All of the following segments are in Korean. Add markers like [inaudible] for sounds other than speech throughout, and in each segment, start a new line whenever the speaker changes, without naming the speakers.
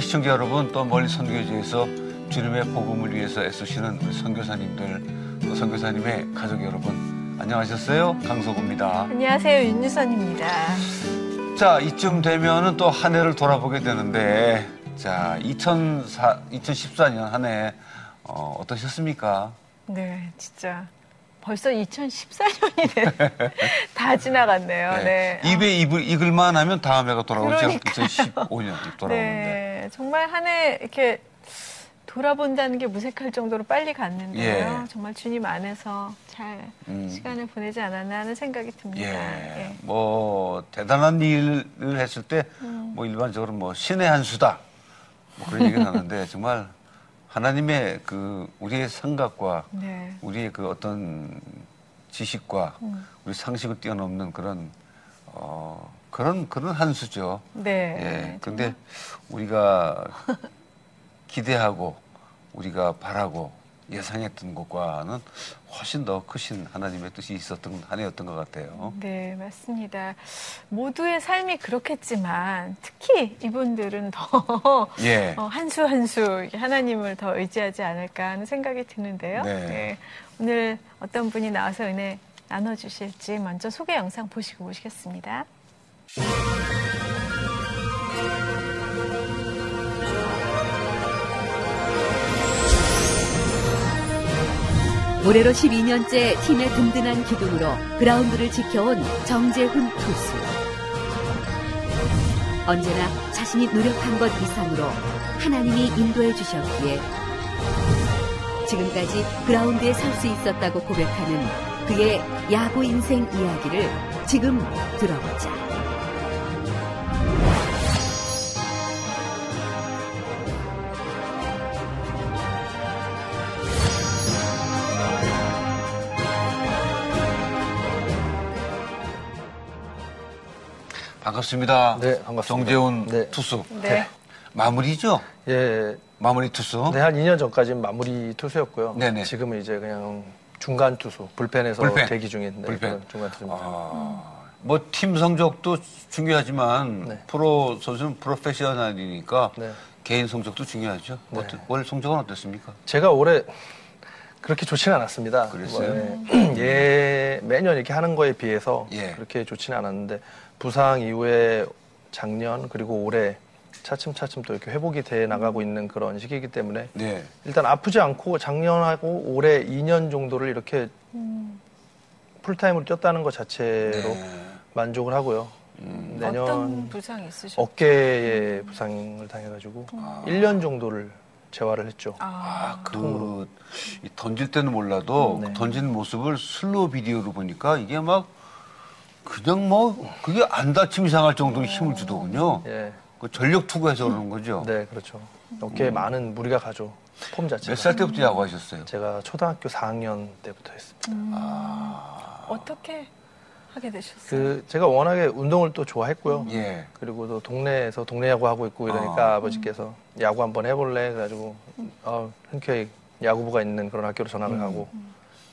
시청자 여러분, 또 멀리 선교지에서 주님의 복음을 위해서 애쓰시는 우리 선교사님들, 또 선교사님의 가족 여러분, 안녕하셨어요? 강석우입니다.
안녕하세요. 윤유선입니다.
자, 이쯤 되면은 또 한 해를 돌아보게 되는데, 자, 2004, 2014년 한 해, 어, 어떠셨습니까?
네, 진짜. 벌써 2014년이 네. [laughs] 다 지나갔네요. 네.
입에 입을, 익을만 하면 다음 해가 돌아오죠.
그러니까요.
2015년 [laughs] 돌아오는데.
네, 정말 한 해 이렇게 돌아본다는 게 무색할 정도로 빨리 갔는데요.
예.
정말 주님 안에서 잘
음.
시간을 보내지 않았나 하는 생각이 듭니다.
예.
예.
뭐, 대단한 일을 했을 때,
음.
뭐, 일반적으로 뭐, 신의 한 수다. 뭐 그런 얘기를 하는데, 정말 하나님의 그, 우리의 생각과
네.
우리의 그 어떤 지식과
음.
우리 상식을 뛰어넘는 그런, 어, 그런, 그런 한 수죠.
네.
예. 근데 우리가 [laughs] 기대하고 우리가 바라고 예상했던 것과는 훨씬 더 크신 하나님의 뜻이 있었던 한 해였던 것 같아요.
네, 맞습니다. 모두의 삶이 그렇겠지만 특히 이분들은 더 [laughs]
예.
어, 한수한수 하나님을 더 의지하지 않을까 하는 생각이 드는데요.
네.
오늘 어떤 분이 나와서 은혜 나눠주실지 먼저 소개 영상 보시고 오시겠습니다.
올해로 12년째 팀의 든든한 기둥으로 그라운드를 지켜온 정재훈 투수. 언제나 자신이 노력한 것 이상으로 하나님이 인도해 주셨기에 지금까지 그라운드에 설 수 있었다고 고백하는 그의 야구 인생 이야기를 지금 들어보자.
반갑습니다.
네, 반갑습니다.
정재훈
네.
투수.
네.
마무리죠?
예,
마무리 투수.
네, 한 2년 전까지는 마무리 투수였고요.
네네.
지금은 이제 그냥 중간 투수, 불펜에서
불펜.
대기 중인 네,
불펜.
중간 투수입니다.
아, 뭐팀 성적도 중요하지만
네.
프로 선수는 프로페셔널이니까
네.
개인 성적도 중요하죠.
네.
어떠- 올 성적은 어땠습니까?
제가 올해 그렇게 좋지는 않았습니다.
그랬어요?
뭐, 예, [clears throat] 예, 매년 이렇게 하는 거에 비해서
예.
그렇게 좋지는 않았는데 부상 이후에 작년 그리고 올해 차츰차츰 또 이렇게 회복이 돼 나가고 있는 그런 시기이기 때문에
네.
일단 아프지 않고 작년하고 올해 2년 정도를 이렇게 풀타임으로 뛰었다는 것 자체로
네.
만족을 하고요.
음.
어떤
내년
부상이 있으셨죠?
어깨에 부상을 당해가지고 1년 정도를 재활을 했죠.
아,
아,
그, 이 던질 때는 몰라도
네.
그 던지는 모습을 슬로우 비디오로 보니까 이게 막 그냥 뭐 그게 안 다치면 이상할 정도로 힘을 주더군요.
예,
그 전력 투구해서 그러는 거죠.
네, 그렇죠. 어깨에 많은 무리가 가죠. 폼 자체가.
몇 살 때부터 야구하셨어요?
제가 초등학교 4학년 때부터 했습니다.
어떻게 하게 되셨어요?
그 제가 워낙에 운동을 또 좋아했고요.
예.
그리고 또 동네에서 동네 야구 하고 있고 이러니까 아. 버지께서 야구 한번 해볼래 그래가지고 어, 흔쾌히 야구부가 있는 그런 학교로 전학을 가고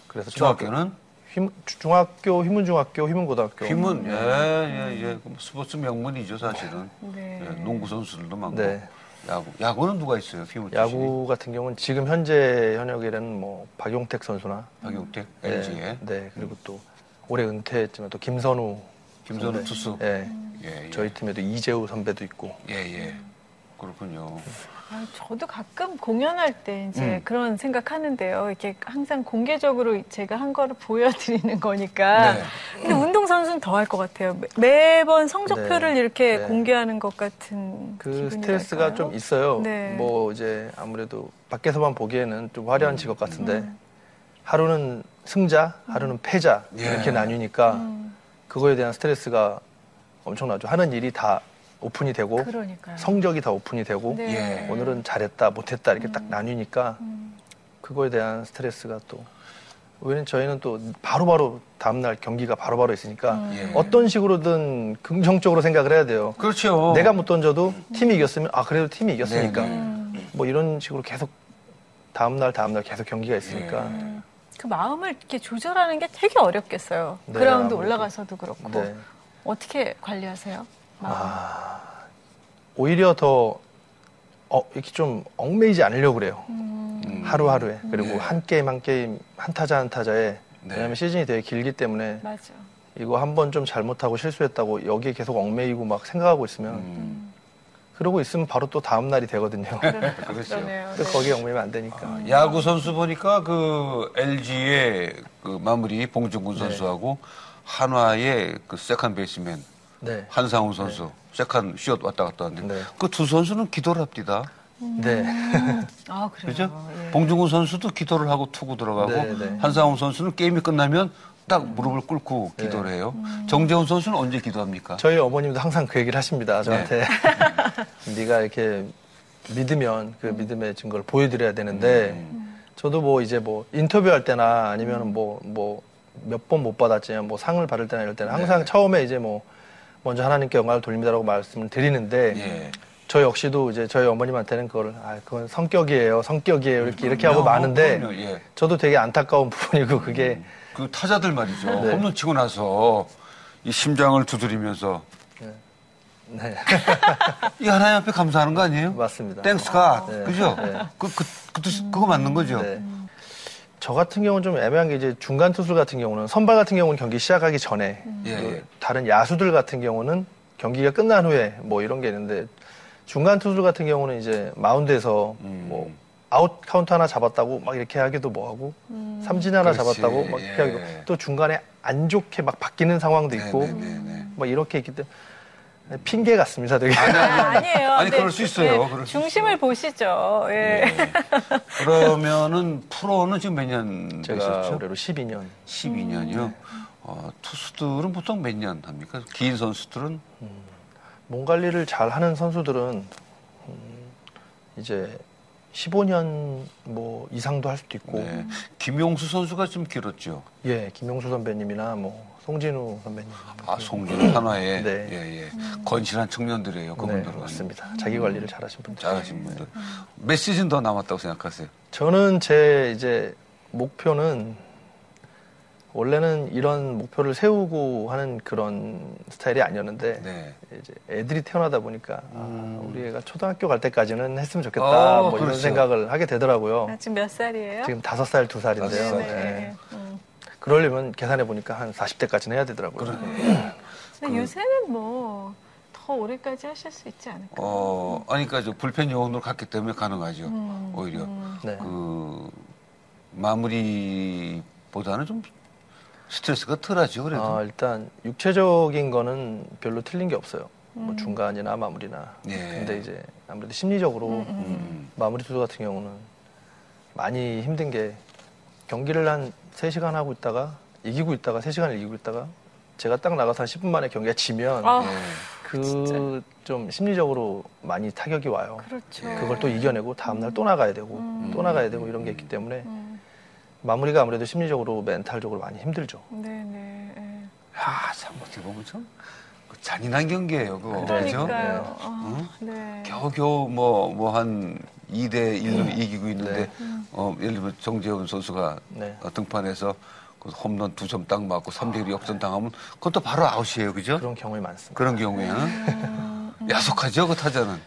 그래서
중학교는
휘문- 중학교 휘문중학교 휘문고등학교
휘문, 예, 예, 예. 그 스포츠 명문이죠, 사실은.
네.
예, 농구 선수들도 많고.
네.
야구. 야구는 누가 있어요, 휘문 출신이?
야구 같은 경우는 지금 현재 현역에는 뭐 박용택 선수나
박용택,
네,
LG에.
네 그리고 또 올해 은퇴했지만 또 김선우
김선우
선배.
투수.
예,
예, 예.
저희 팀에도 이재우 선배도 있고
예, 예. 그렇군요.
아, 저도 가끔 공연할 때 이제
음.
그런 생각하는데요. 이렇게 항상 공개적으로 제가 한 거를 [laughs] 보여드리는 거니까.
네.
근데 운동선수는 더 할 것 같아요. 매- 매번 성적표를
네.
이렇게
네.
공개하는 것 같은
그? 스트레스가 좀 있어요.
네.
뭐 이제 아무래도 밖에서만 보기에는 좀 화려한
음.
직업 같은데 하루는 승자, 하루는 패자
예.
이렇게 나뉘니까
음,
그거에 대한 스트레스가 엄청나죠. 하는 일이 다 오픈이 되고
그러니까요.
성적이 다 오픈이 되고
네.
예.
오늘은 잘했다, 못했다 이렇게 딱 나뉘니까
음,
그거에 대한 스트레스가 또 왜냐면 저희는 또 바로바로 다음날 경기가 바로바로 있으니까
음.
예.
어떤 식으로든 긍정적으로 생각을 해야 돼요.
그렇죠.
내가 못 던져도 팀이 이겼으면 아 그래도 팀이 이겼으니까
네, 네.
음,
뭐 이런 식으로 계속 다음날 다음날 계속 경기가 있으니까
음. 그 마음을 이렇게 조절하는 게 되게 어렵겠어요.
네,
그라운드
아무래도.
올라가서도 그렇고.
네.
어떻게 관리하세요? 마음.
아, 오히려 더 어, 이렇게 좀 얽매이지 않으려고 그래요.
음.
하루하루에. 그리고
네.
한 게임 한 게임, 한 타자 한 타자에.
네.
왜냐면 시즌이 되게 길기 때문에
맞아.
이거 한 번 좀 잘못하고 실수했다고 여기에 계속 얽매이고 막 생각하고 있으면
음.
그러고 있으면 바로 또 다음 날이 되거든요. [laughs]
그렇죠.
네.
거기에 얽매이면 안 되니까.
야구 선수 보니까 그 LG의 그 마무리 봉중근
네.
선수하고 한화의 그 second baseman
네.
한상훈 선수 second short 왔다 갔다 하는데
네.
그두 선수는 기도를 합디다.
네. [laughs]
아, 그래요.
그죠?
예.
봉중근 선수도 기도를 하고 투구 들어가고
네, 네.
한상훈 선수는 게임이 끝나면 딱 무릎을 꿇고
네.
기도를 해요. 정재훈 선수는 언제 기도합니까?
저희 어머님도 항상 그 얘기를 하십니다. 저한테. [laughs] 네 가 이렇게 믿으면 그 믿음의 증거를 보여드려야 되는데
음.
저도 뭐 이제 뭐 인터뷰할 때나 아니면 뭐 뭐 몇 번 못 받았지만 뭐 상을 받을 때나 이럴 때는 항상
네.
처음에 이제 뭐 먼저 하나님께 영광을 돌립니다라고 말씀을 드리는데
예.
저 역시도 이제 저희 어머님한테는 그걸 아 그건 성격이에요 성격이에요 이렇게 이렇게 하고 많은데
그럼요, 예.
저도 되게 안타까운 [laughs] 부분이고 그게
그 타자들 말이죠.
네.
홈런 치고 나서 이 심장을 두드리면서
네 [laughs]
이 하나님 앞에 감사하는 거 아니에요?
맞습니다.
땡스가
네.
그죠?
네.
그, 그, 그 뜻, 그거 맞는 거죠?
네. 저 같은 경우는 좀 애매한 게 이제 중간 투수 같은 경우는 선발 같은 경우는 경기 시작하기 전에
예,
그
예.
다른 야수들 같은 경우는 경기가 끝난 후에 뭐 이런 게 있는데 중간 투수 같은 경우는 이제 마운드에서
음.
뭐 아웃 카운트 하나 잡았다고 막 이렇게 하기도 뭐하고 삼진 하나
그렇지.
잡았다고 막 이렇게
예.
하기도 또 중간에 안 좋게 막 바뀌는 상황도 있고
네, 네, 네, 네.
막 이렇게 있기 때문에 핑계 같습니다 되게
아니, 아니,
아, 아니에요.
아니,
네.
그럴 수 있어요.
네.
그럴 수
중심을
있어요.
보시죠. 예.
예. 그러면은 프로는 지금 몇 년 되셨죠?
올해로 12년
12년이요. 어, 투수들은 보통 몇 년 합니까? 긴 선수들은
몸 관리를 잘 하는 선수들은 음, 이제 15년 뭐 이상도 할 수도 있고
네. 김용수 선수가 좀 길었죠.
예 김용수 선배님이나 뭐 송진우 선배님
아, 송준 한화에
네.
예, 예. 건실한 청년들이에요.
네,
그분들은
맞습니다 자기 관리를 잘하신 분들
잘하신 분들. 몇 시즌 더 남았다고 생각하세요?
저는 제 이제 목표는 원래는 이런 목표를 세우고 하는 그런 스타일이 아니었는데
네.
이제 애들이 태어나다 보니까 아, 우리 애가 초등학교 갈 때까지는 했으면 좋겠다
어,
뭐 이런
그렇죠.
생각을 하게 되더라고요.
아, 지금 몇 살이에요?
지금 다섯 살 두 살인데요.
네,
살.
네.
네.
음.
그러려면 계산해 보니까 한 40대까지는 해야 되더라고요.
근데
그
요새는 뭐 더 오래까지 하실 수 있지 않을까?
어, 아니, 그러니까 저 불펜 요원으로 갔기 때문에 가능하죠.
음,
오히려.
음.
네.
그, 마무리보다는 좀 스트레스가 덜하죠, 그래도.
아, 일단 육체적인 거는 별로 틀린 게 없어요. 뭐
음.
중간이나 마무리나.
예.
근데 이제 아무래도 심리적으로
음, 음.
음.
마무리 투수 같은 경우는 많이 힘든 게 경기를 한 3시간 하고 있다가 이기고 있다가 3시간을 이기고 있다가 제가 딱 나가서 한 10분 만에 경기가 지면
아,
예.
그좀 심리적으로 많이 타격이 와요.
그렇죠.
예.
그걸 또 이겨내고 다음날 또 나가야 되고
음.
또 나가야 되고 이런 게 있기 때문에
음.
마무리가 아무래도 심리적으로 멘탈적으로 많이 힘들죠.
네, 네. 예.
아, 참, 어떻게 보면 참, 그 잔인한 경기예요, 그거.
네.
그죠?
네.
아, 네.
겨우겨우 뭐, 뭐 한 2대 1로
음.
이기고 있는데,
네.
어, 예를 들면 정재훈 선수가
네.
어, 등판해서 그 홈런 두 점 딱 맞고 3대 1 역전 당하면 그것도 바로 아웃이에요, 그죠?
그런 경우가 많습니다.
그런 경우에는.
음, 음.
야속하죠, 그 타자는.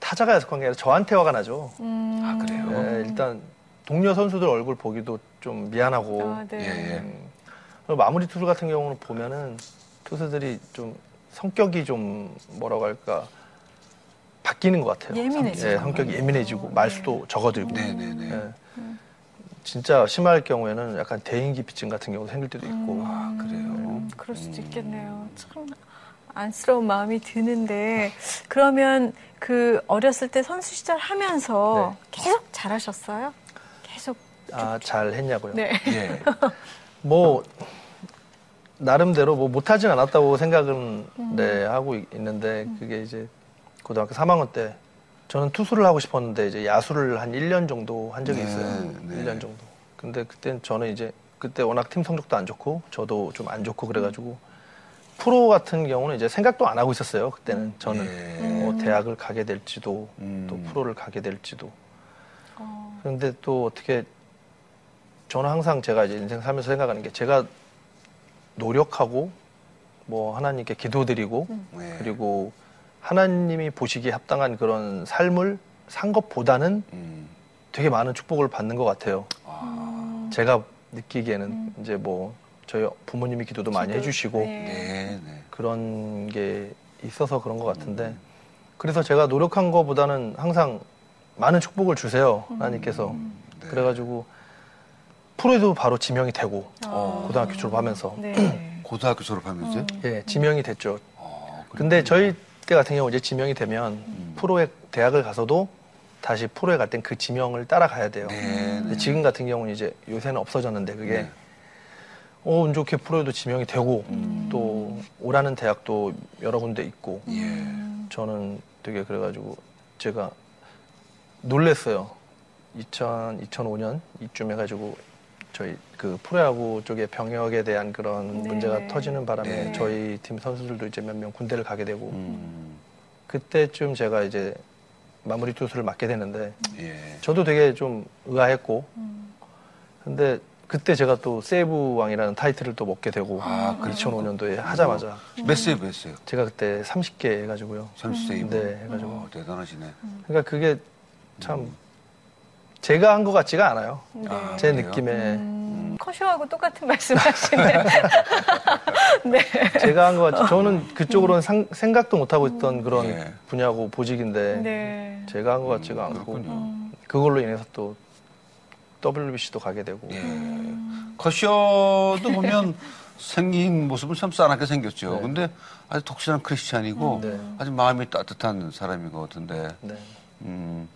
타자가 야속한 게 아니라 저한테 화가 나죠.
음.
아, 그래요?
네, 일단 동료 선수들 얼굴 보기도 좀 미안하고
아, 네.
예, 예.
음, 그리고 마무리 투수 같은 경우는 보면은 투수들이 좀 성격이 좀 뭐라고 할까 바뀌는 것 같아요.
예민해지죠.
예, 성격이 예민해지고
네.
말수도 적어들고.
네네네.
예. 진짜 심할 경우에는 약간 대인기 피증 같은 경우도 생길 때도 있고.
아, 그래요?
음, 그럴 수도
음.
있겠네요. 참 안쓰러운 마음이 드는데 그러면 그 어렸을 때 선수 시절 하면서
네.
계속 잘하셨어요?
아, 잘 했냐고요?
네.
예. [laughs]
뭐 나름대로 뭐 못하진 않았다고 생각은
음.
네 하고 있- 있는데 그게 이제 고등학교 3학년 때 저는 투수를 하고 싶었는데 이제 야수를 한 1년 정도 한 적이
네,
있어요.
네.
1년 정도. 근데 그땐 저는 이제 그때 워낙 팀 성적도 안 좋고 저도 좀 안 좋고 그래가지고 프로 같은 경우는 이제 생각도 안 하고 있었어요. 그때는 저는
예.
뭐 대학을 가게 될지도
음.
또 프로를 가게 될지도
어,
그런데 또 어떻게 저는 항상 제가 이제 인생 살면서 생각하는 게 제가 노력하고 뭐 하나님께 기도드리고
음.
네.
그리고 하나님이 보시기에 합당한 그런 삶을 산 것보다는
음.
되게 많은 축복을 받는 것 같아요.
아,
제가 느끼기에는 이제 뭐 저희 부모님이 기도도 많이
기도,
해주시고
네.
네, 네.
그런 게 있어서 그런 것 같은데 그래서 제가 노력한 것보다는 항상 많은 축복을 주세요 하나님께서
네.
그래가지고 프로에도 바로 지명이 되고
어.
고등학교 졸업하면서
네. [clears throat]
고등학교 졸업하면서요?
음.
예 지명이 됐죠.
아,
근데 저희 때 같은 경우 이제 지명이 되면
음.
프로에 대학을 가서도 다시 프로에 갈 땐 그 지명을 따라가야 돼요.
네,
근데
네.
지금 같은 경우는 이제 요새는 없어졌는데 그게
네.
어, 운 좋게 프로에도 지명이 되고
음.
또 오라는 대학도 여러 군데 있고
예.
저는 되게 그래가지고 제가 놀랬어요. 2000, 2005년 이쯤 해가지고 저희 그 프로야구 쪽에 병역에 대한 그런
네.
문제가 터지는 바람에
네.
저희 팀 선수들도 이제 몇 명 군대를 가게 되고
음,
그때쯤 제가 이제 마무리 투수를 맡게 되는데
예.
저도 되게 좀 의아했고
음.
근데 그때 제가 또 세이브 왕이라는 타이틀을 또 먹게 되고
아, 그렇죠.
2005년도에 하자마자
몇 세이브 했어요?
제가 그때 30개 해가지고요.
30세이브?
네, 해가지고.
어, 대단하시네.
그러니까 그게 참 제가 한 것 같지가 않아요.
네.
아,
제
그래요?
느낌에
음, 커쇼하고 똑같은 말씀하시네. [laughs] 네.
제가 한 것 같지. 저는 그쪽으로는 상- 생각도 못 하고 있던 그런
예.
분야고 보직인데
네.
제가 한 것 같지가 않고
그렇군요.
음.
그걸로 인해서 또 WBC도 가게 되고
예.
음.
커쇼도 [laughs] 보면 생긴 모습은 참 싸납게 생겼죠.
네.
근데 아주 독실한 크리스찬이고
네.
아주 마음이 따뜻한 사람인 것 같은데
네.
음,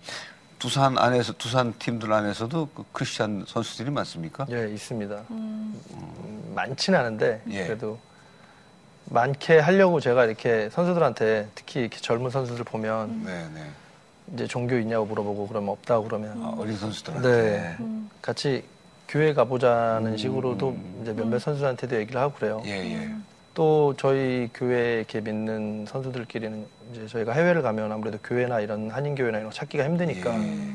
두산 안에서 두산 팀들 안에서도 그 크리스찬 선수들이 많습니까?
예, 있습니다.
음.
음, 많지는 않은데
예.
그래도 많게 하려고 제가 이렇게 선수들한테 특히 이렇게 젊은 선수들 보면
네, 네.
이제 종교 있냐고 물어보고 그러면 없다고 그러면
아, 어린 선수들한테.
네.
음.
같이 교회 가보자는
음.
식으로도 이제 몇몇 선수들한테도 얘기를 하고 그래요.
예, 예.
또 저희 교회 이렇게 믿는 선수들끼리는 이제 저희가 해외를 가면 아무래도 교회나 이런 한인 교회나 이런 거 찾기가 힘드니까
예.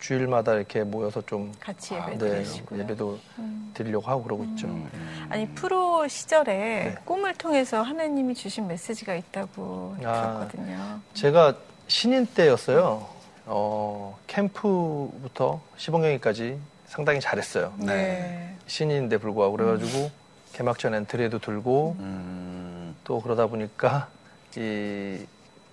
주일마다 이렇게 모여서 좀
같이
아,
예배
네,
드리시고요.
예배도
음.
드리려고 하고 그러고 있죠.
음, 음.
아니 프로 시절에
네.
꿈을 통해서 하나님이 주신 메시지가 있다고
아.
들었거든요.
제가 신인 때였어요. 어, 캠프부터 시범경기까지 상당히 잘했어요.
네.
신인인데 불구하고 그래가지고 개막전 엔트리에도 들고
음,
또 그러다 보니까 이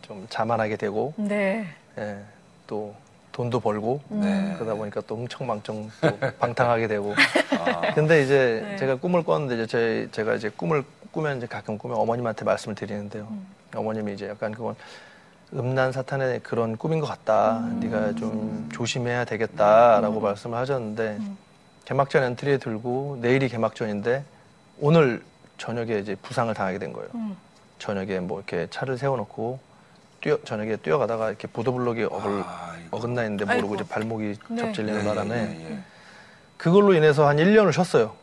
좀 자만하게 되고
네.
예, 또 돈도 벌고
네.
그러다 보니까 또 흥청망청 또 방탕하게 되고
아,
근데 이제
네.
제가 꿈을 꿨는데 이제 제, 제가 이제 꿈을 꾸면 이제 가끔 꾸면 어머님한테 말씀을 드리는데요.
음.
어머님이 이제 약간 그건 음란 사탄의 그런 꿈인 것 같다.
음.
네가 좀 조심해야 되겠다라고 말씀을 하셨는데
음.
개막전 엔트리에 들고 내일이 개막전인데 오늘 저녁에 이제 부상을 당하게 된 거예요.
음.
저녁에 뭐 이렇게 차를 세워놓고 뛰어 저녁에 뛰어가다가 이렇게 보도블록이 어글,
아이고.
어긋나 있는데 모르고
아이고.
이제 발목이
네.
접질리는
예,
바람에
예, 예.
그걸로 인해서 한 1년을 쉬었어요.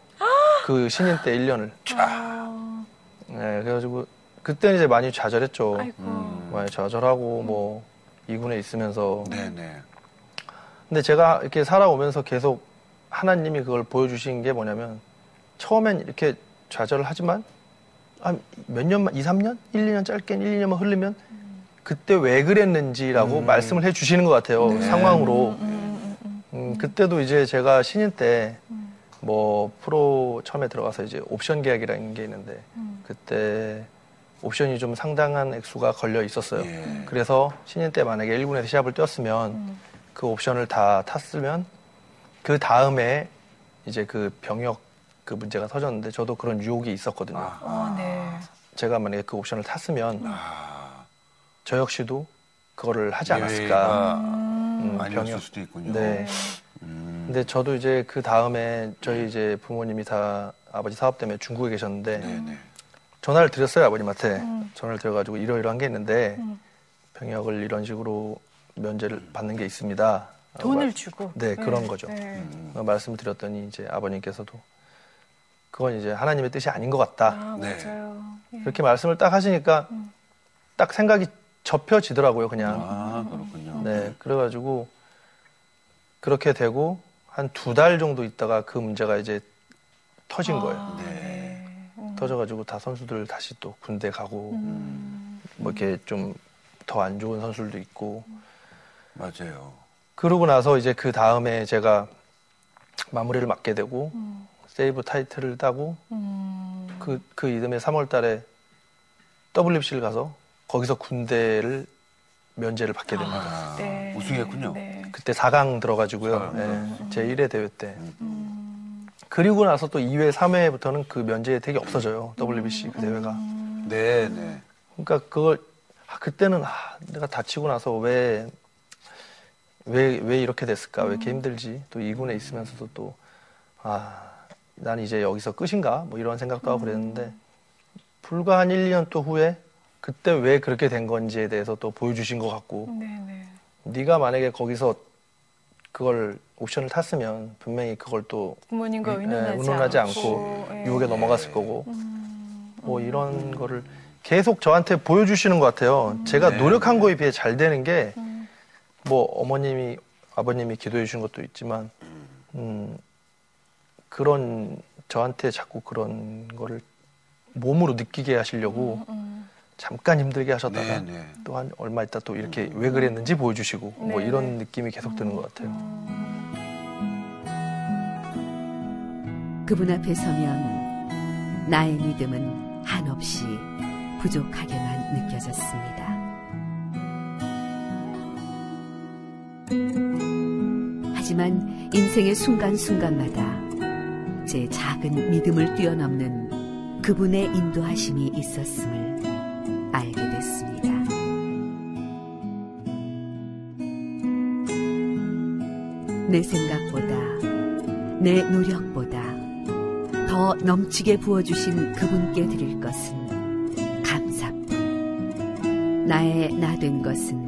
그 신인 때 1년을.
아,
네, 그래가지고 그때는 이제 많이 좌절했죠.
아이고.
음.
많이 좌절하고 뭐 이군에 있으면서.
네, 네.
근데 제가 이렇게 살아오면서 계속 하나님이 그걸 보여주신 게 뭐냐면 처음엔 이렇게 좌절을 하지만 한 몇 년만, 2, 3년? 1, 2년 짧게 1, 2년만 흐르면 그때 왜 그랬는지라고
음.
말씀을 해 주시는 것 같아요.
네.
상황으로.
음, 음, 음,
음, 그때도 이제 제가 신인 때
음.
뭐 프로 처음에 들어가서 이제 옵션 계약이라는 게 있는데
음.
그때 옵션이 좀 상당한 액수가 걸려 있었어요.
예.
그래서 신인 때 만약에 1군에서 시합을 뛰었으면
음.
그 옵션을 다 탔으면 그 다음에 이제 그 병역 그 문제가 터졌는데 저도 그런 유혹이 있었거든요.
아,
어, 네.
제가 만약에 그 옵션을 탔으면
아,
저 역시도 그거를 하지 않았을까.
예외가
음.
아니었을
병역.
수도 있군요.
네.
음.
근데 저도 이제 그 다음에 저희 이제 부모님이 다 아버지 사업 때문에 중국에 계셨는데
네, 네.
전화를 드렸어요 아버님한테
음.
전화를 드려가지고 이러이러한 게 있는데
음.
병역을 이런 식으로 면제를 받는 게 있습니다.
돈을
말-
주고.
네, 그런 거죠.
네.
음.
어, 말씀을 드렸더니 이제 아버님께서도 그건 이제 하나님의 뜻이 아닌 것 같다.
아,
네.
맞아요. 예.
그렇게 말씀을 딱 하시니까
음.
딱 생각이 접혀지더라고요, 그냥.
아, 그렇군요.
네, 그래가지고 그렇게 되고 한 두 달 정도 있다가 그 문제가 이제 터진 거예요.
아,
네.
네. 음.
터져가지고 다 선수들 다시 또 군대 가고
음.
뭐 이렇게 좀 더 안 좋은 선수들도 있고
맞아요.
그러고 나서 이제 그 다음에 제가 마무리를 맡게 되고 세이브 타이틀을 따고
음.
그, 그 이듬해 3월 달에 WBC를 가서 거기서 군대를 면제를 받게 됩니다.
아,
네.
우승했군요.
네.
그때 4강 들어가지고요. 예, 제 1회 대회 때.
음.
그리고 나서 또 2회, 3회부터는 그 면제 혜택이 없어져요. WBC 그 대회가.
네, 네.
그러니까 그걸 아, 그때는 아, 내가 다치고 나서 왜 왜, 왜 이렇게 됐을까? 왜 이렇게 힘들지? 또 2군에 있으면서도 또, 아, 난 이제 여기서 끝인가? 뭐 이런 생각도 하고 그랬는데, 불과 한 1, 2년 또 후에, 그때 왜 그렇게 된 건지에 대해서 또 보여주신 것 같고,
네네.
네가 만약에 거기서 그걸 옵션을 탔으면 분명히 그걸 또
부모님과
예,
의논하지,
의논하지 않고
않고, 예.
유혹에 넘어갔을 거고,
음.
뭐 이런 거를 계속 저한테 보여주시는 것 같아요. 제가
네.
노력한 거에 비해 잘 되는 게,
음.
뭐 어머님이 아버님이 기도해 주신 것도 있지만 음, 그런 저한테 자꾸 그런 거를 몸으로 느끼게 하시려고
음.
잠깐 힘들게 하셨다가
네, 네.
또한 얼마 있다 또 이렇게 왜 그랬는지 보여주시고 뭐
네,
이런
네.
느낌이 계속 드는 것 같아요.
그분 앞에 서면 나의 믿음은 한없이 부족하게만 느껴졌습니다. 하지만 인생의 순간순간마다 제 작은 믿음을 뛰어넘는 그분의 인도하심이 있었음을 알게 됐습니다. 내 생각보다, 내 노력보다 더 넘치게 부어주신 그분께 드릴 것은 감사뿐. 나의 나 된 것은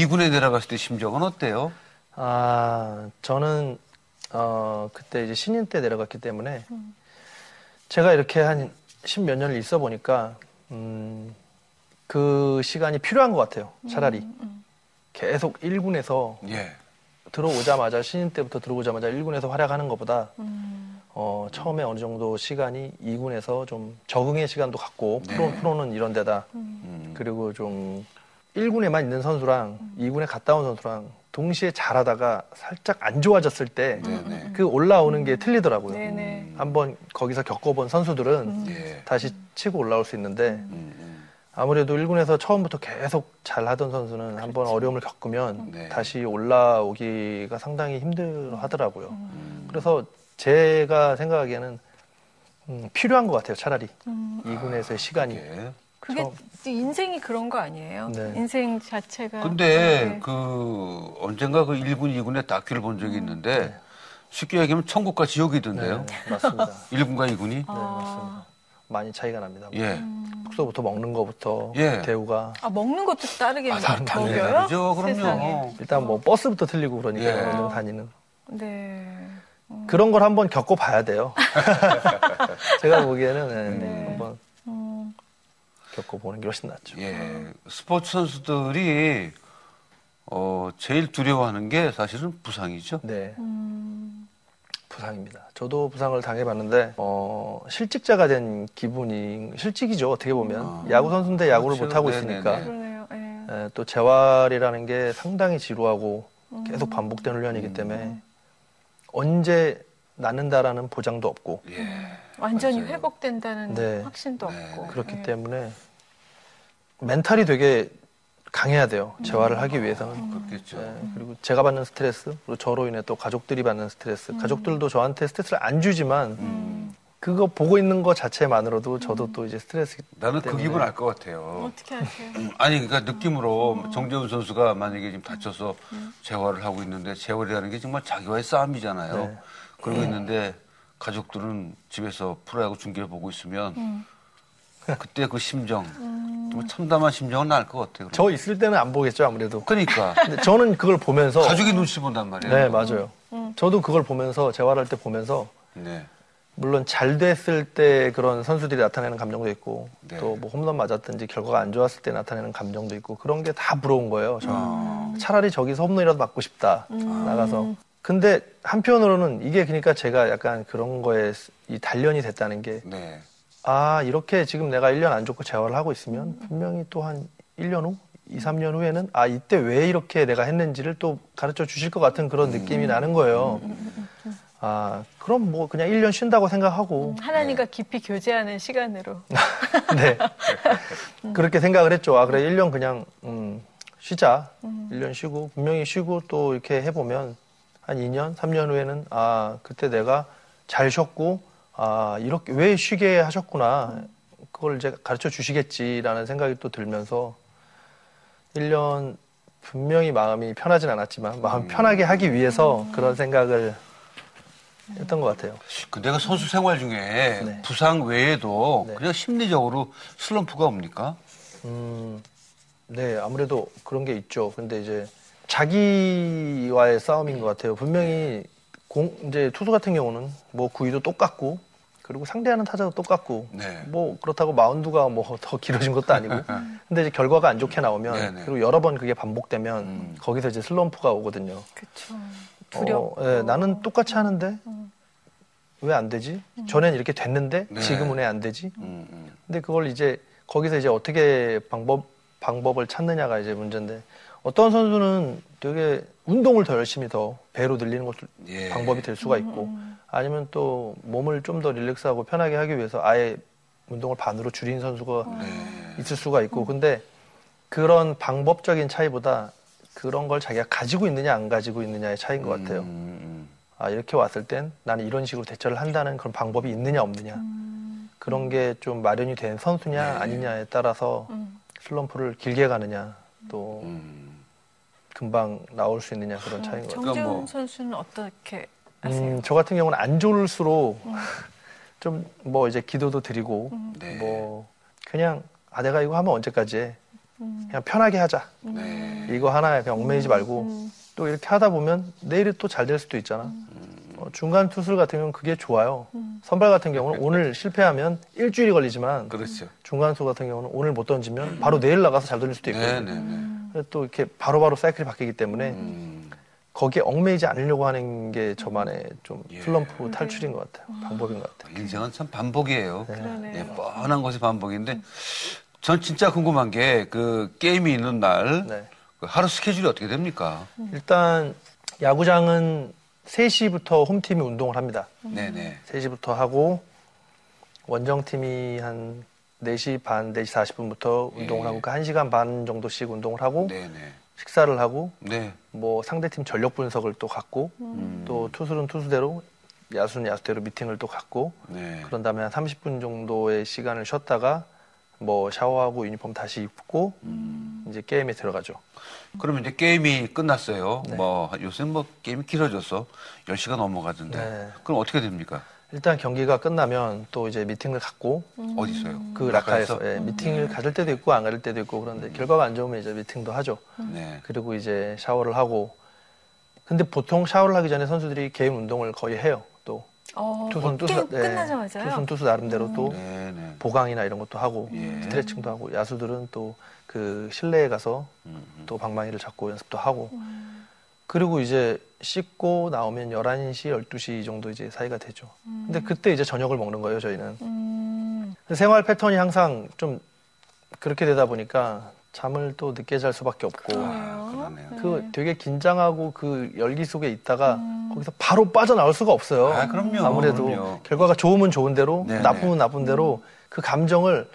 2군에 내려갔을 때 심정은 어때요?
아 저는 어 그때 이제 신인 때 내려갔기 때문에 제가 이렇게 한 십몇 년을 있어 보니까 음, 그 시간이 필요한 것 같아요. 차라리 계속 1군에서
예.
들어오자마자 신인 때부터 들어오자마자 1군에서 활약하는 것보다
음.
어, 처음에 어느 정도 시간이 2군에서 좀 적응의 시간도 갖고
네.
프로, 프로는 이런 데다
음.
그리고 좀 1군에만 있는 선수랑 2군에 갔다 온 선수랑 동시에 잘하다가 살짝 안 좋아졌을 때 그. 올라오는 게 틀리더라고요.
네네.
한번 거기서 겪어본 선수들은
예.
다시 치고 올라올 수 있는데
음, 음.
아무래도 1군에서 처음부터 계속 잘하던 선수는 한번 어려움을 겪으면
네.
다시 올라오기가 상당히 힘들어 하더라고요.
음.
그래서 제가 생각하기에는 음, 필요한 것 같아요, 차라리.
음.
2군에서의 시간이.
예.
그게. 인생이 그런 거 아니에요?
네.
인생 자체가.
근데
네.
그 언젠가 그 1군, 2군의 다큐를 본 적이 있는데
네.
쉽게 얘기하면 천국과 지옥이던데요.
네, 맞습니다. [laughs]
1군과 2군이.
네,
아.
맞습니다. 많이 차이가 납니다.
예.
숙소부터 먹는 거부터
예.
대우가
아, 먹는 것도 다르게
아, 다- 당연히
먹여요?
다르죠. 그럼요.
세상에.
일단 뭐 버스부터 틀리고 그러니까
예.
연령 다니는
네.
그런 걸 한번 겪어봐야 돼요. [laughs] [laughs] 제가 보기에는 네,
네.
한번
음.
겪어보는 게 훨씬 낫죠.
예. 스포츠 선수들이 어, 제일 두려워하는 게 사실은 부상이죠.
네,
음.
부상입니다. 저도 부상을 당해봤는데 어, 실직자가 된 기분이 실직이죠. 어떻게 보면
아.
야구 선수인데 야구를
그렇죠.
못 하고. 있으니까
그러네요. 예.
예, 또 재활이라는 게 상당히 지루하고
음.
계속 반복된 훈련이기
음.
때문에 언제 낫는다라는 보장도 없고
예.
완전히
맞아요.
회복된다는
네.
확신도
네,
없고.
그렇기
예.
때문에 멘탈이 되게 강해야 돼요. 재활을 하기 위해서는.
그렇겠죠.
예, 그리고 제가 받는 스트레스, 그리고 저로 인해 또 가족들이 받는 스트레스. 가족들도 저한테 스트레스를 안 주지만
음.
그거 보고 있는 것 자체만으로도 저도 또 이제 스트레스.
나는 그
때문에.
기분 알 것 같아요.
어떻게 하세요?
아니 그러니까 느낌으로 정재훈 선수가 만약에 지금 다쳐서 재활을 하고 있는데 재활이라는 게 정말 자기와의 싸움이잖아요.
네.
그러고 있는데 가족들은 집에서 프로야구 중계를 보고 있으면
음.
그때 그 심정, 좀 참담한 심정은 알 것 같아요.
저 있을 때는 안 보겠죠, 아무래도.
그러니까 [laughs]
근데 저는 그걸 보면서.
가족이 눈치 본단 말이에요.
네, 맞아요. 저도 그걸 보면서, 재활할 때 보면서,
네.
물론 잘 됐을 때 그런 선수들이 나타내는 감정도 있고,
네.
또뭐 홈런 맞았든지 결과가 안 좋았을 때 나타내는 감정도 있고, 그런 게 다 부러운 거예요, 저는.
아.
차라리 저기서 홈런이라도 맞고 싶다,
음.
나가서. 근데 한편으로는 이게 그러니까 제가 약간 그런 거에 이 단련이 됐다는 게
네.
아, 이렇게 지금 내가 1년 안 좋고 재활을 하고 있으면 분명히 또 한 1년 후, 2, 3년 후에는 아, 이때 왜 이렇게 내가 했는지를 또 가르쳐 주실 것 같은 그런 느낌이 나는 거예요. 아, 그럼 뭐 그냥 1년 쉰다고 생각하고
하나님과 깊이 교제하는 시간으로. [laughs]
네. 그렇게 생각을 했죠. 아, 그래, 1년 그냥, 음, 쉬자. 1년 쉬고, 분명히 쉬고 또 이렇게 해보면 한 2년, 3년 후에는 아, 그때 내가 잘 쉬었고, 아, 이렇게, 왜 쉬게 하셨구나. 그걸 이제 가르쳐 주시겠지라는 생각이 또 들면서 1년 분명히 마음이 편하진 않았지만 마음 편하게 하기 위해서 그런 생각을 했던 것 같아요.
그 내가 선수 생활 중에
네.
부상 외에도
네.
그냥 심리적으로 슬럼프가 옵니까?
음, 네, 아무래도 그런 게 있죠. 근데 이제 자기와의 싸움인 것 같아요. 분명히 공, 이제 투수 같은 경우는 뭐 구위도 똑같고, 그리고 상대하는 타자도 똑같고,
네.
뭐 그렇다고 마운드가 뭐 더 길어진 것도 아니고, 근데 이제 결과가 안 좋게 나오면,
네네.
그리고 여러 번 그게 반복되면,
음.
거기서 이제 슬럼프가 오거든요.
그쵸. 두렵고.
어, 예, 나는 똑같이 하는데, 왜안 되지? 전엔 이렇게 됐는데,
네.
지금은 왜 안 되지?
음, 음.
근데 그걸 이제 거기서 이제 어떻게 방법 방법을 찾느냐가 이제 문제인데 어떤 선수는 되게 운동을 더 열심히 더 배로 늘리는 것도
예.
방법이 될 수가 있고 아니면 또 몸을 좀 더 릴렉스하고 편하게 하기 위해서 아예 운동을 반으로 줄인 선수가
네.
있을 수가 있고 근데 그런 방법적인 차이보다 그런 걸 자기가 가지고 있느냐 안 가지고 있느냐의 차이인 것 같아요.
음,
아 이렇게 왔을 땐 나는 이런 식으로 대처를 한다는 그런 방법이 있느냐 없느냐 그런 게 좀 마련이 된 선수냐
네.
아니냐에 따라서
음.
슬럼프를 길게 가느냐 또
음.
금방 나올 수 있느냐 그런 차이인 것 같아요.
정재훈
그러니까 뭐-
선수는 어떻게 아세요?
음, 저 같은 경우는 안 좋을수록 [laughs] 좀 뭐 이제 기도도 드리고
네.
뭐 그냥 아 내가 이거 하면 언제까지 해 그냥 편하게 하자
네.
이거 하나에 그냥 얽매이지 말고 또 이렇게 하다 보면 내일이 또 잘 될 수도 있잖아. 어, 중간 투수 같은 경우는 그게 좋아요. 선발 같은 경우는 오늘 실패하면 일주일이 걸리지만
그렇죠.
중간 투수 같은 경우는 오늘 못 던지면 바로 내일 나가서 잘 던질 수도 있고
네, 네, 네.
또 이렇게 바로 바로 사이클이 바뀌기 때문에
음.
거기에 얽매이지 않으려고 하는 게 저만의 좀
예.
슬럼프 탈출인 것 같아요. 방법인 것 같아요.
인생은 참 반복이에요.
그러네요.
예, 뻔한 것이 반복인데 전 진짜 궁금한 게 그 게임이 있는 날
네.
그 하루 스케줄이 어떻게 됩니까?
일단 야구장은 3시부터 홈팀이 운동을 합니다.
네네.
3시부터 하고 원정팀이 한 4시 반, 4시 40분부터 운동을
예.
하고 그 1시간 반 정도씩 운동을 하고
네네.
식사를 하고
네.
뭐 상대팀 전력 분석을 또 갖고
음.
또 투수는 투수대로 야수는 야수대로 미팅을 또 갖고
네.
그런 다음에 한 30분 정도의 시간을 쉬었다가 뭐 샤워하고 유니폼 다시 입고
음.
이제 게임에 들어가죠.
그러면 이제 게임이 끝났어요.
네.
뭐 요새는 뭐 게임이 길어져서 10시가 넘어가던데.
네.
그럼 어떻게 됩니까?
일단 경기가 끝나면 또 이제 미팅을 갖고
어디 있어요?
그 라카에서 예, 미팅을 가질 때도 있고 안 가질 때도 있고 그런데 결과가 안 좋으면 이제 미팅도 하죠.
네.
그리고 이제 샤워를 하고 근데 보통 샤워를 하기 전에 선수들이 개인 운동을 거의 해요. 또
어,
투수는 투수
게임
예,
끝나자마자요?
투수는 투수 나름대로 또
네 네.
보강이나 이런 것도 하고
예.
스트레칭도 하고 야수들은 또 그 실내에 가서
음, 음.
또 방망이를 잡고 연습도 하고 그리고 이제 씻고 나오면 11시, 12시 정도 이제 사이가 되죠. 근데 그때 이제 저녁을 먹는 거예요, 저희는.
음,
생활 패턴이 항상 좀 그렇게 되다 보니까 잠을 또 늦게 잘 수밖에 없고
아, 그러네요.
그 되게 긴장하고 그 열기 속에 있다가 거기서 바로 빠져나올 수가 없어요.
아, 그럼요.
아무래도
그럼요.
결과가 좋으면 좋은 대로
네네.
나쁘면 나쁜 대로 그 감정을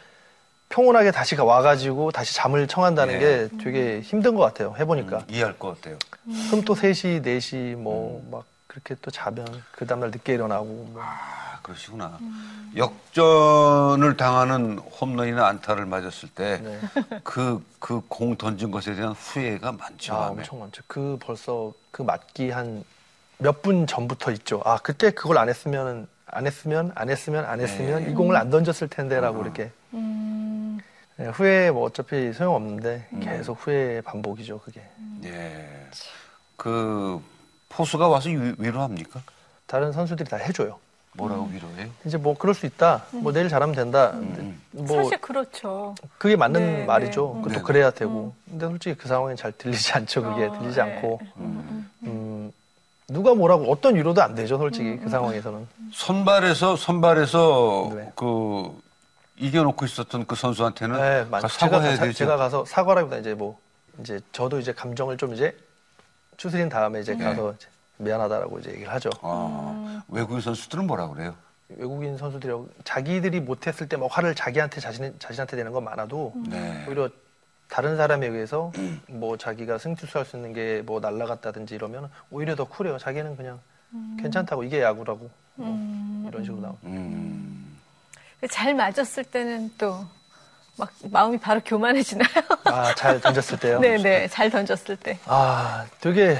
평온하게 다시 와가지고 다시 잠을 청한다는
네.
게 되게 힘든 것 같아요. 해보니까.
이해할 것 같아요.
그럼 또 3시, 4시 뭐 막 그렇게 또 자면 그 다음날 늦게 일어나고 뭐.
아, 그러시구나. 역전을 당하는 홈런이나 안타를 맞았을 때
네.
그그공 던진 것에 대한 후회가 많죠.
아. 엄청 많죠. 그 벌써 그 맞기 한 몇 분 전부터 있죠. 아, 그때 그걸 안 했으면, 안 했으면, 안 했으면, 안 했으면
네.
이 공을 안 던졌을 텐데라고
어.
이렇게.
음,
네, 후회 뭐 어차피 소용없는데
음.
계속 후회 반복이죠, 그게.
예. 그 포수가 와서 위, 위로합니까?
다른 선수들이 다 해줘요.
뭐라고 위로해요?
이제 뭐 그럴 수 있다. 뭐 내일 잘하면 된다.
음.
뭐
사실 그렇죠.
그게 맞는
네,
말이죠.
네.
그것도
네.
그래야 되고. 근데 솔직히 그 상황엔 잘 들리지 않죠. 그게
어,
들리지
네.
않고.
음.
음, 누가 뭐라고 어떤 위로도 안 되죠, 솔직히 그 상황에서는.
선발에서 선발에서
네.
그 이겨놓고 있었던 그 선수한테는
네,
사과해야
제가, 가-
되죠.
제가 가서 사과라기보다 이제 뭐 이제 저도 이제 감정을 좀 이제 추스린 다음에 이제 가서 이제 미안하다라고 이제 얘기를 하죠.
아, 외국인 선수들은 뭐라 그래요?
외국인 선수들이라고 자기들이 못했을 때 막 화를 자기한테 자신 자신한테 내는 건 많아도
네.
오히려 다른 사람에 의해서 뭐 자기가 승투수할 수 있는 게 뭐 날라갔다든지 이러면 오히려 더 쿨해요. 자기는 그냥 괜찮다고 이게 야구라고 뭐 이런 식으로 나오고.
음,
잘 맞았을 때는 또 막 마음이 바로 교만해지나요? [laughs]
아 잘 던졌을 때요.
네네, 잘 던졌을 때.
아 되게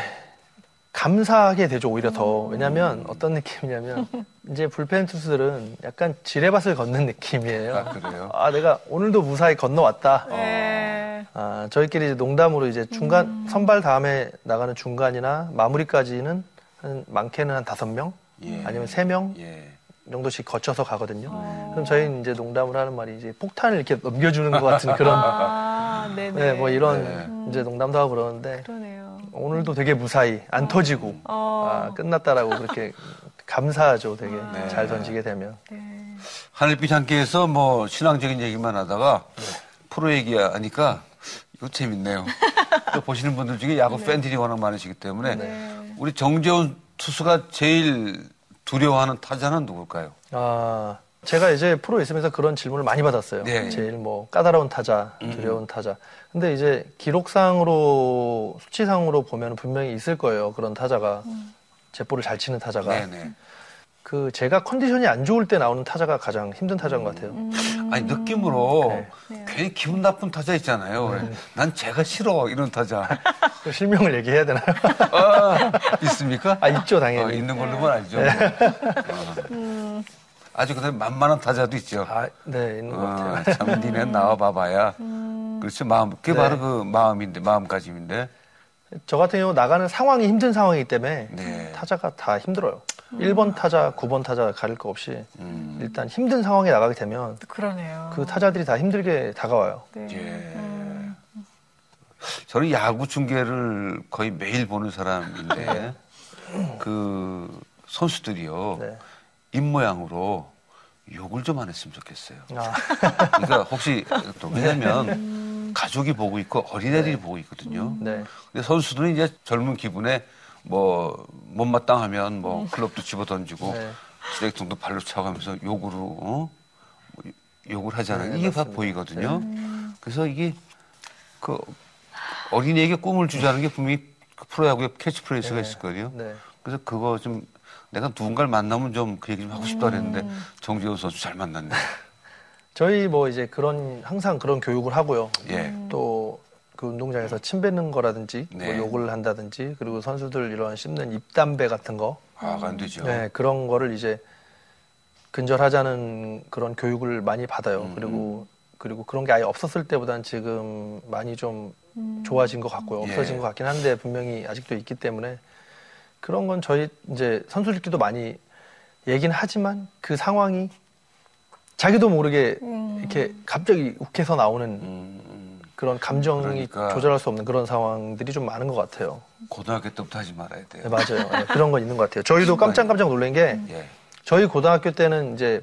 감사하게 되죠 오히려 더 왜냐하면 어떤 느낌이냐면 [laughs] 이제 불펜 투수들은 약간 지뢰밭을 걷는 느낌이에요.
아, 그래요?
아 내가 오늘도 무사히 건너왔다.
네.
아, 저희끼리 이제 농담으로 이제 중간, 선발 다음에 나가는 중간이나 마무리까지는 한 많게는 한 다섯 명
예.
아니면 세 명
예.
정도씩 거쳐서 가거든요. 그럼 저희는 이제 농담을 하는 말이 이제 폭탄을 이렇게 넘겨주는 것 같은 그런,
아, 네네.
네, 뭐 이런
네.
이제 농담도 하고 그러는데
그러네요.
오늘도 되게 무사히 안 터지고
어.
아, 끝났다라고 그렇게 감사하죠 되게
네.
잘 던지게 되면.
네.
하늘빛 함께해서 뭐 신앙적인 얘기만 하다가 프로 얘기하니까 이거 재밌네요. [laughs] 또 보시는 분들 중에 야구 팬들이 워낙 많으시기 때문에
네.
우리 정재훈 투수가 제일 두려워하는 타자는 누굴까요?
아, 제가 이제 프로 있으면서 그런 질문을 많이 받았어요.
네.
제일 뭐 까다로운 타자, 두려운 타자. 근데 이제 기록상으로, 수치상으로 보면 분명히 있을 거예요. 그런 타자가. 제볼을 잘 치는 타자가.
네네.
그 제가 컨디션이 안 좋을 때 나오는 타자가 가장 힘든 타자인 것 같아요.
아니 느낌으로
네.
네.
괜히 기분 나쁜 타자 있잖아요. 난 제가 싫어 이런 타자
그 실명을 얘기해야 되나요?
아, 있습니까?
아, 있죠,
어,
당연히.
있는 걸로만 알죠. 어. 아주 그다음 만만한 타자도 있죠.
아, 네, 있는 것
어,
같아요.
참 니네 나와 봐봐야. 그렇죠 마음 그게
네.
바로 그 마음인데 마음가짐인데.
저 같은 경우 나가는 상황이 힘든 상황이기 때문에
네.
타자가 다 힘들어요. 1번 타자, 9번 타자 가릴 거 없이
음.
일단 힘든 상황에 나가게 되면
그러네요.
그 타자들이 다 힘들게 다가와요.
네.
예. 저는 야구 중계를 거의 매일 보는 사람인데 그 선수들이요
네.
입 모양으로 욕을 좀 안 했으면 좋겠어요.
아,
그러니까 혹시 또 왜냐면 가족이 보고 있고 어린애들이 보고 있거든요.
네.
근데 선수들은 이제 젊은 기분에 뭐 못마땅하면 뭐 클럽도 집어 던지고
네.
쓰레기통도 발로 차가면서 욕으로 어? 뭐 욕을 하잖아요.
네,
이게 다
맞습니다. 네.
보이거든요. 그래서 이게 그 어린이에게 꿈을 주자는 게 분명히 그 프로야구의 캐치프레이즈가
네.
있을 거예요.
네.
그래서 그거 좀 내가 누군가를 만나면 좀 그 얘기 좀 하고 싶다 그랬는데
음.
정재훈 선수 잘 만났네. [laughs]
저희 뭐 이제 그런 항상 그런 교육을 하고요.
예.
또 그 운동장에서 침 뱉는 거라든지
네.
뭐 욕을 한다든지 그리고 선수들 이런 씹는 입담배 같은 거
아, 안 되죠.
네, 그런 거를 이제 근절하자는 그런 교육을 많이 받아요.
음,
그리고 그리고 그런 게 아예 없었을 때보단 지금 많이 좀 좋아진 것 같고요. 없어진
예.
것 같긴 한데 분명히 아직도 있기 때문에 그런 건 저희 이제 선수들끼리도 많이 얘기는 하지만 그 상황이 자기도 모르게 이렇게 갑자기 욱해서 나오는
음, 음.
그런 감정이
그러니까.
조절할 수 없는 그런 상황들이 좀 많은 것 같아요.
고등학교 때부터 하지 말아야 돼요.
네, 맞아요. 네, 그런 건 있는 것 같아요. 저희도 깜짝깜짝 놀란 게
예.
저희 고등학교 때는 이제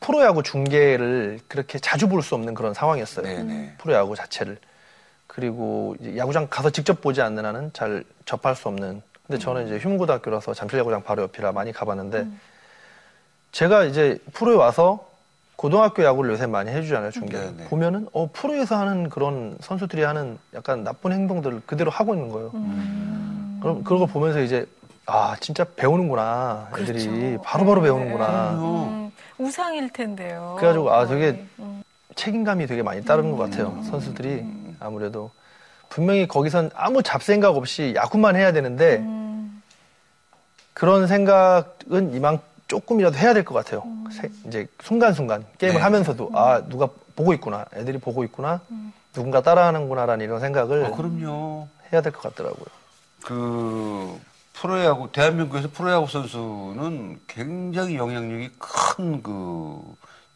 프로야구 중계를 그렇게 자주 볼 수 없는 그런 상황이었어요.
네네.
프로야구 자체를. 그리고 이제 야구장 가서 직접 보지 않는 한은 잘 접할 수 없는. 근데 저는 이제 휴문고등학교라서 잠실야구장 바로 옆이라 많이 가봤는데 제가 이제 프로에 와서 고등학교 야구를 요새 많이 해주잖아요 중계.
네네.
보면은 어 프로에서 하는 그런 선수들이 하는 약간 나쁜 행동들을 그대로 하고 있는 거예요. 그럼 그런 걸 보면서 이제 아 진짜 배우는구나 애들이
그렇죠.
바로바로
네.
배우는구나.
음, 우상일 텐데요.
그래가지고 아
거의.
되게 책임감이 되게 많이 따르는 것 같아요. 선수들이 아무래도 분명히 거기선 아무 잡생각 없이 야구만 해야 되는데
음.
그런 생각은 이만 조금이라도 해야 될 것 같아요.
음.
세- 이제 순간순간 게임을
네.
하면서도 아 누가 보고 있구나, 애들이 보고 있구나, 누군가 따라하는구나라는 이런 생각을
아, 그럼요.
해야 될 것 같더라고요.
그 프로야구 대한민국에서 프로야구 선수는 굉장히 영향력이 큰 그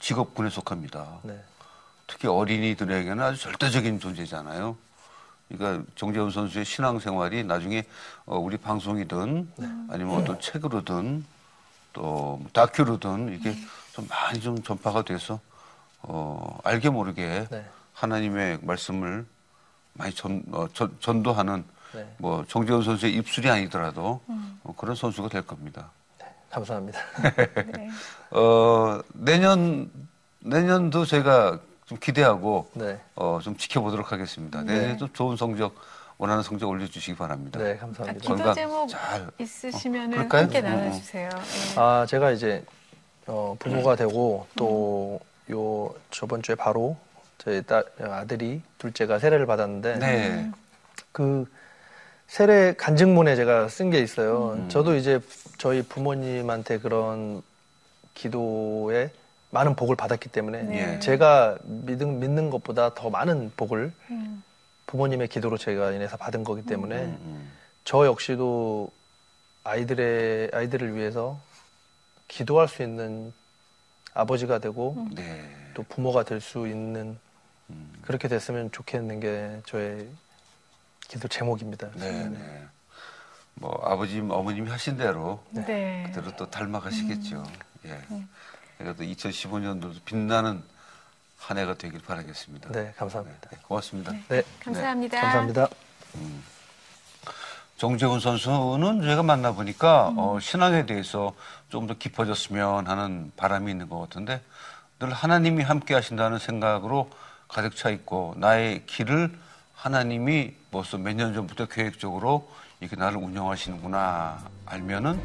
직업군에 속합니다.
네.
특히 어린이들에게는 아주 절대적인 존재잖아요. 그러니까 정재훈 선수의 신앙생활이 나중에 어, 우리 방송이든 아니면 어떤 책으로든 또뭐 다큐로든 이게 좀 많이 좀 전파가 돼서 어, 알게 모르게
네.
하나님의 말씀을 많이 전, 어, 전, 전도하는
네.
뭐 정재훈 선수의 입술이 아니더라도
음.
어, 그런 선수가 될 겁니다.
감사합니다. [laughs]
네.
어, 내년 내년도 제가 좀 기대하고
네.
어, 좀 지켜보도록 하겠습니다. 내년에도 좋은 성적 원하는 성적 올려주시기 바랍니다.
네,
아,
감사합니다.
기도
건강
제목
잘-
있으시면
어?
함께
어,
나눠주세요. 예.
아, 제가 이제 어, 부모가 되고 또 요 저번 주에 바로 저희 딸 아들이 둘째가 세례를 받았는데
네.
그 세례 간증문에 제가 쓴 게 있어요.
음.
저도 이제 저희 부모님한테 그런 기도에 많은 복을 받았기 때문에
네.
제가 믿는, 믿는 것보다 더 많은 복을
음.
부모님의 기도로 제가 인해서 받은 거기 때문에
음, 음.
저 역시도 아이들의 아이들을 위해서 기도할 수 있는 아버지가 되고
음.
네.
또 부모가 될 수 있는
음.
그렇게 됐으면 좋겠는 게 저의 기도 제목입니다.
네, 네. 뭐 아버님, 어머님이 하신 대로
네.
그대로 또 닮아가시겠죠.
음.
예. 그래도 2015년도도 빛나는 한 해가 되길 바라겠습니다.
네, 감사합니다.
네, 고맙습니다.
네,
감사합니다.
감사합니다.
정재훈 선수는 제가 만나보니까 어, 신앙에 대해서 좀 더 깊어졌으면 하는 바람이 있는 것 같은데 늘 하나님이 함께 하신다는 생각으로 가득 차 있고 나의 길을 하나님이 벌써 몇 년 전부터 계획적으로 이렇게 나를 운영하시는구나 알면은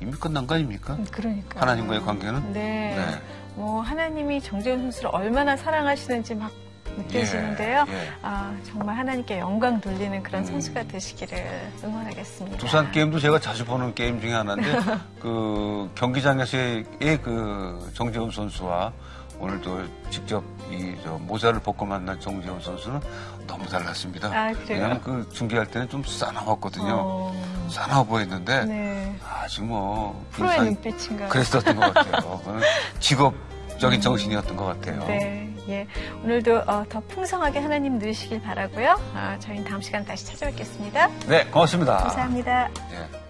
이미 끝난 거 아닙니까?
그러니까
하나님과의 관계는?
네.
네.
뭐 하나님이 정재훈 선수를 얼마나 사랑하시는지 막 느껴지는데요.
예, 예.
아 정말 하나님께 영광 돌리는 그런
음.
선수가 되시기를 응원하겠습니다.
두산 게임도 제가 자주 보는 게임 중에 하나인데 [laughs] 그 경기장에서의 그 정재훈 선수와 오늘도 직접 이저 모자를 벗고 만난 정재훈 선수는 너무 달랐습니다.
아?
왜냐하면 그 중계할 때는 좀 싸나웠거든요.
어,
싸나워 보였는데
네.
아주 뭐
프로의
인상이
눈빛인가.
그랬었던 것 같아요. [laughs] 직업적인 정신이었던 것 같아요.
네, 예. 오늘도 어, 더 풍성하게 하나님 누리시길 바라고요. 아, 저희는 다음 시간 다시 찾아뵙겠습니다.
네, 고맙습니다.
감사합니다.
예.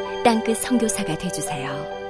땅끝 성교사가 되주세요